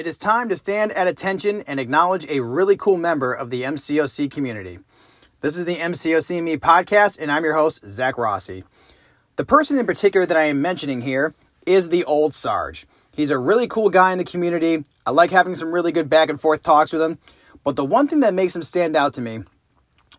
it is time to stand at attention and acknowledge a really cool member of the MCOC community. This is the MCOC Me podcast, and I'm your host, Zach Rossi. The person in particular that I am mentioning here is the old Sarge. He's a really cool guy in the community. I like having some really good back and forth talks with him. But the one thing that makes him stand out to me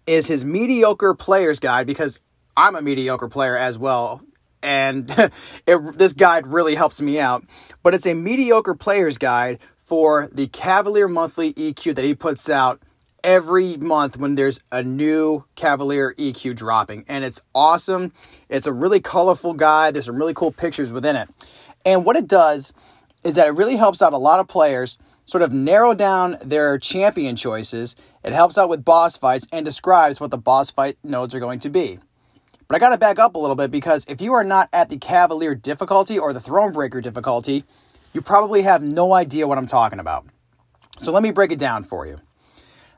is his mediocre player's guide because I'm a mediocre player as well. And it, this guide really helps me out. But it's a mediocre player's guide for the Cavalier Monthly EQ that he puts out every month when there's a new Cavalier EQ dropping. And it's awesome. It's a really colorful guide. There's some really cool pictures within it. And what it does is that it really helps out a lot of players sort of narrow down their champion choices. It helps out with boss fights and describes what the boss fight nodes are going to be. But I got to back up a little bit because if you are not at the Cavalier difficulty or the Thronebreaker difficulty, you probably have no idea what I'm talking about. So let me break it down for you.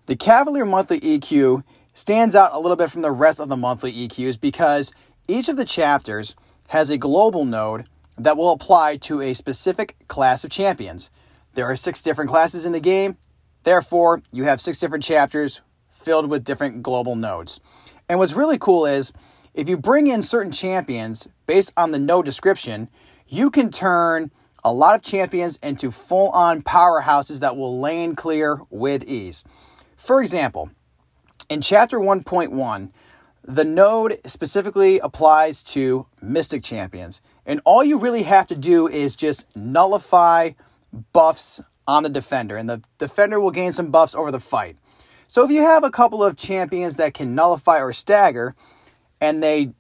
The Cavalier Monthly EQ stands out a little bit from the rest of the monthly EQs because each of the chapters has a global node that will apply to a specific class of champions. There are six different classes in the game, therefore, you have six different chapters filled with different global nodes. And what's really cool is if you bring in certain champions based on the node description, you can turn a lot of champions into full on powerhouses that will lane clear with ease. For example, in chapter 1.1, the node specifically applies to Mystic champions. And all you really have to do is just nullify buffs on the defender, and the defender will gain some buffs over the fight. So if you have a couple of champions that can nullify or stagger, and they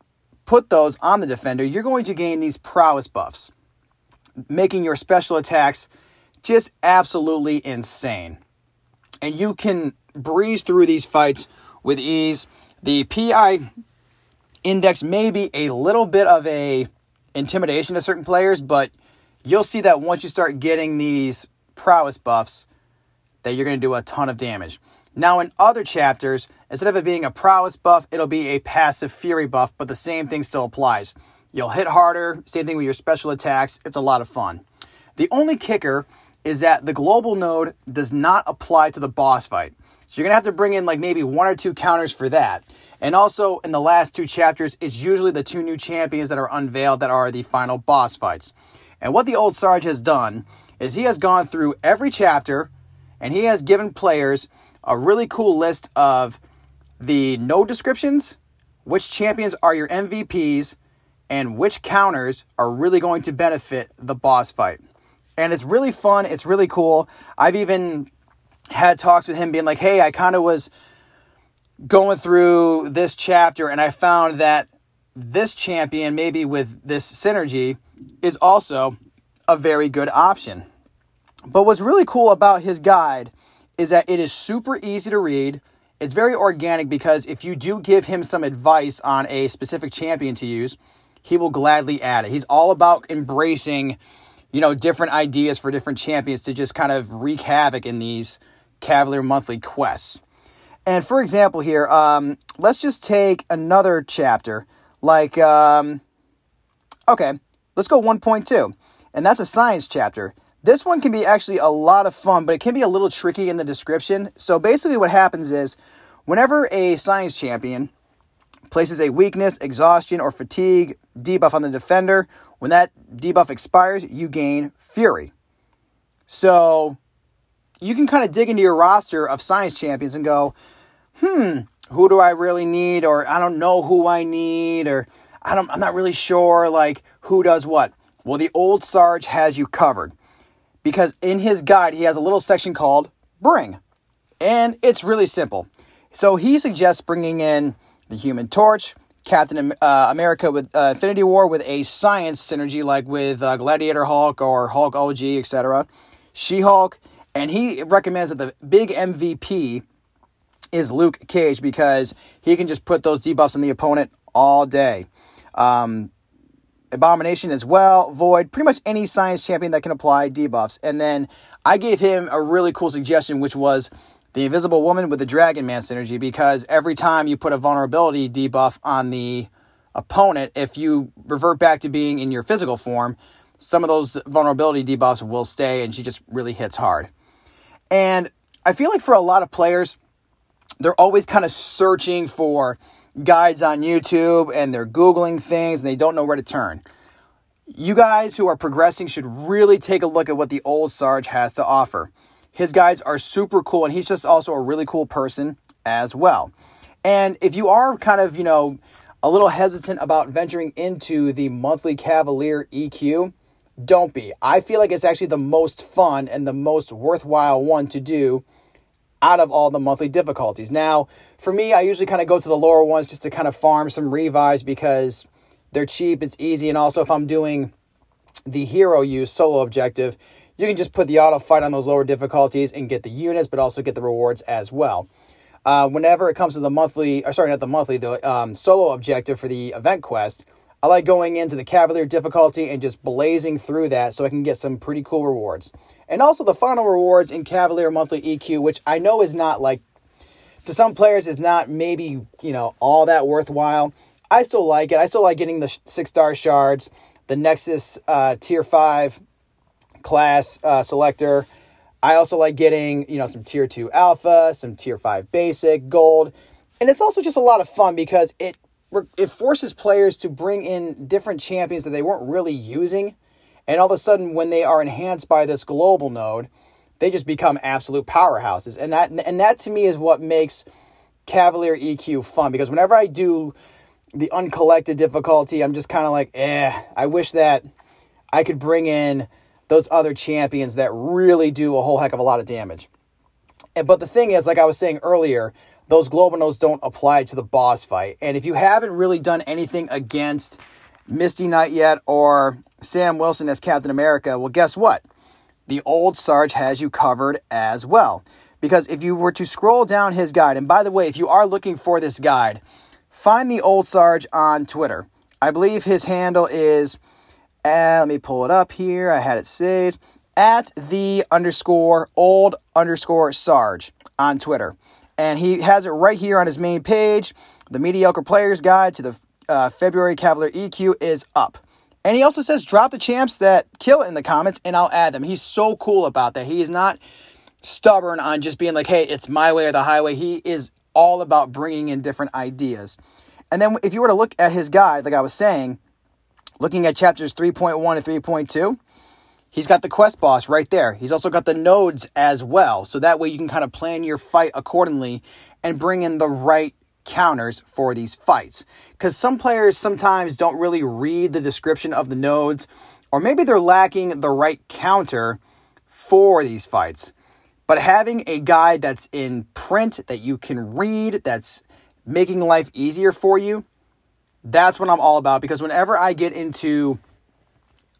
put those on the defender, you're going to gain these prowess buffs, making your special attacks just absolutely insane. And you can breeze through these fights with ease. The PI index may be a little bit of a intimidation to certain players, but you'll see that once you start getting these prowess buffs, that you're going to do a ton of damage. Now, in other chapters, instead of it being a prowess buff, it'll be a passive fury buff, but the same thing still applies. You'll hit harder, same thing with your special attacks. It's a lot of fun. The only kicker is that the global node does not apply to the boss fight. So you're going to have to bring in like maybe one or two counters for that. And also in the last two chapters, it's usually the two new champions that are unveiled that are the final boss fights. And what the old Sarge has done is he has gone through every chapter and he has given players a really cool list of the no descriptions, which champions are your MVPs, and which counters are really going to benefit the boss fight. And it's really fun, it's really cool. I've even had talks with him being like, hey, I kind of was going through this chapter and I found that this champion, maybe with this synergy, is also a very good option. But what's really cool about his guide is that it is super easy to read. It's very organic because if you do give him some advice on a specific champion to use, he will gladly add it. He's all about embracing, you know, different ideas for different champions to just kind of wreak havoc in these Cavalier monthly quests. And for example, here, um, let's just take another chapter. Like, um, okay, let's go 1.2. And that's a science chapter. This one can be actually a lot of fun, but it can be a little tricky in the description. So basically, what happens is whenever a science champion places a weakness, exhaustion, or fatigue debuff on the defender, when that debuff expires, you gain fury. So you can kind of dig into your roster of science champions and go, hmm, who do I really need? Or I don't know who I need, or I don't, I'm not really sure, like, who does what. Well, the old Sarge has you covered because in his guide, he has a little section called Bring. And it's really simple. So he suggests bringing in the Human Torch, Captain uh, America with uh, Infinity War with a science synergy like with uh, Gladiator Hulk or Hulk OG, etc. She Hulk, and he recommends that the big MVP is Luke Cage because he can just put those debuffs on the opponent all day. Um, Abomination as well, Void, pretty much any science champion that can apply debuffs. And then I gave him a really cool suggestion, which was the Invisible Woman with the Dragon Man synergy, because every time you put a vulnerability debuff on the opponent, if you revert back to being in your physical form, some of those vulnerability debuffs will stay and she just really hits hard. And I feel like for a lot of players, they're always kind of searching for guides on YouTube and they're Googling things and they don't know where to turn. You guys who are progressing should really take a look at what the old Sarge has to offer. His guides are super cool and he's just also a really cool person as well. And if you are kind of, you know, a little hesitant about venturing into the monthly Cavalier EQ, don't be. I feel like it's actually the most fun and the most worthwhile one to do out of all the monthly difficulties. Now, for me, I usually kind of go to the lower ones just to kind of farm some revives because they're cheap, it's easy, and also if I'm doing the hero use solo objective, you can just put the auto fight on those lower difficulties and get the units, but also get the rewards as well. Uh, whenever it comes to the monthly, or sorry, not the monthly, the um, solo objective for the event quest, I like going into the Cavalier difficulty and just blazing through that so I can get some pretty cool rewards. And also the final rewards in Cavalier Monthly EQ, which I know is not like, to some players, is not maybe, you know, all that worthwhile. I still like it. I still like getting the six star shards, the Nexus uh, Tier 5 class uh, selector. I also like getting, you know, some tier 2 alpha, some tier 5 basic, gold. And it's also just a lot of fun because it it forces players to bring in different champions that they weren't really using. And all of a sudden when they are enhanced by this global node, they just become absolute powerhouses. And that and that to me is what makes Cavalier EQ fun because whenever I do the uncollected difficulty, I'm just kind of like, "Eh, I wish that I could bring in those other champions that really do a whole heck of a lot of damage. But the thing is, like I was saying earlier, those global don't apply to the boss fight. And if you haven't really done anything against Misty Knight yet or Sam Wilson as Captain America, well, guess what? The old Sarge has you covered as well. Because if you were to scroll down his guide, and by the way, if you are looking for this guide, find the old Sarge on Twitter. I believe his handle is uh, let me pull it up here. I had it saved at the underscore old underscore Sarge on Twitter. And he has it right here on his main page. The Mediocre Players Guide to the uh, February Cavalier EQ is up. And he also says, drop the champs that kill it in the comments and I'll add them. He's so cool about that. He is not stubborn on just being like, hey, it's my way or the highway. He is all about bringing in different ideas. And then if you were to look at his guide, like I was saying, Looking at chapters 3.1 and 3.2, he's got the quest boss right there. He's also got the nodes as well. So that way you can kind of plan your fight accordingly and bring in the right counters for these fights. Because some players sometimes don't really read the description of the nodes, or maybe they're lacking the right counter for these fights. But having a guide that's in print that you can read, that's making life easier for you, that's what I'm all about because whenever I get into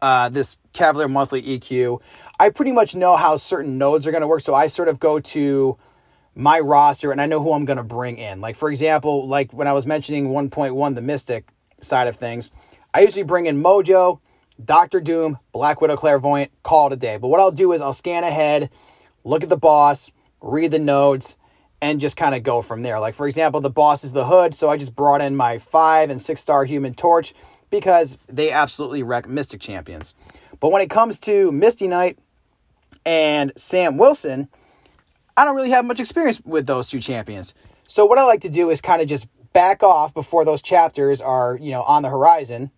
uh, this Cavalier Monthly EQ, I pretty much know how certain nodes are going to work. So I sort of go to my roster and I know who I'm going to bring in. Like, for example, like when I was mentioning 1.1, the Mystic side of things, I usually bring in Mojo, Doctor Doom, Black Widow Clairvoyant, call it a day. But what I'll do is I'll scan ahead, look at the boss, read the nodes, and just kind of go from there. Like, for example, the boss is the hood, so I just brought in my five and six star human torch because they absolutely wreck Mystic champions. But when it comes to Misty Knight and Sam Wilson, I don't really have much experience with those two champions. So what I like to do is kind of just back off before those chapters are, you know, on the horizon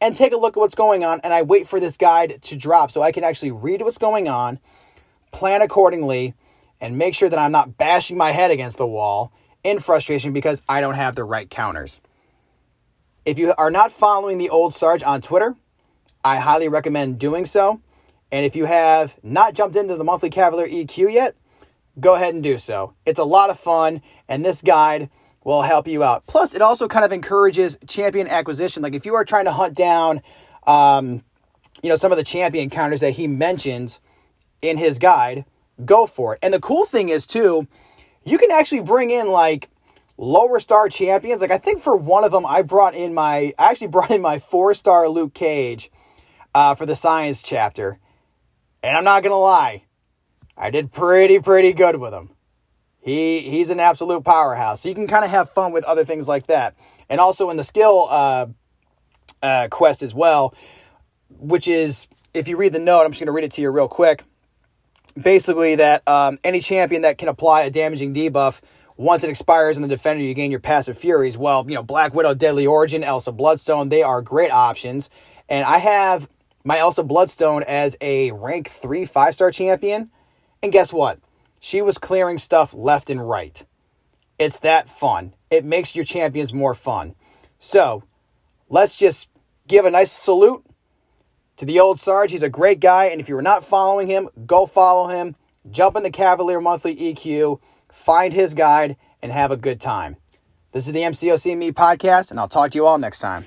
and take a look at what's going on and I wait for this guide to drop so I can actually read what's going on, plan accordingly, and make sure that I'm not bashing my head against the wall in frustration because I don't have the right counters. If you are not following the old Sarge on Twitter, I highly recommend doing so. And if you have not jumped into the monthly Cavalier EQ yet, go ahead and do so. It's a lot of fun, and this guide will help you out. Plus, it also kind of encourages champion acquisition. Like if you are trying to hunt down, um, you know, some of the champion counters that he mentions in his guide, go for it. And the cool thing is, too, you can actually bring in like lower star champions. Like I think for one of them, I brought in my, I actually brought in my four star Luke Cage uh, for the science chapter. And I'm not to lie, I did pretty, pretty good with him. He, he's an absolute powerhouse. So you can kind of have fun with other things like that. And also in the skill uh, uh, quest as well, which is if you read the note, I'm just to read it to you real quick. Basically, that um, any champion that can apply a damaging debuff once it expires on the defender, you gain your passive furies. Well, you know, Black Widow, Deadly Origin, Elsa Bloodstone, they are great options. And I have my Elsa Bloodstone as a rank three five star champion. And guess what? She was clearing stuff left and right. It's that fun. It makes your champions more fun. So let's just give a nice salute to the old Sarge. He's a great guy. And if you're not following him, go follow him. Jump in the Cavalier Monthly EQ, find his guide, and have a good time. This is the MCOC Me podcast, and I'll talk to you all next time.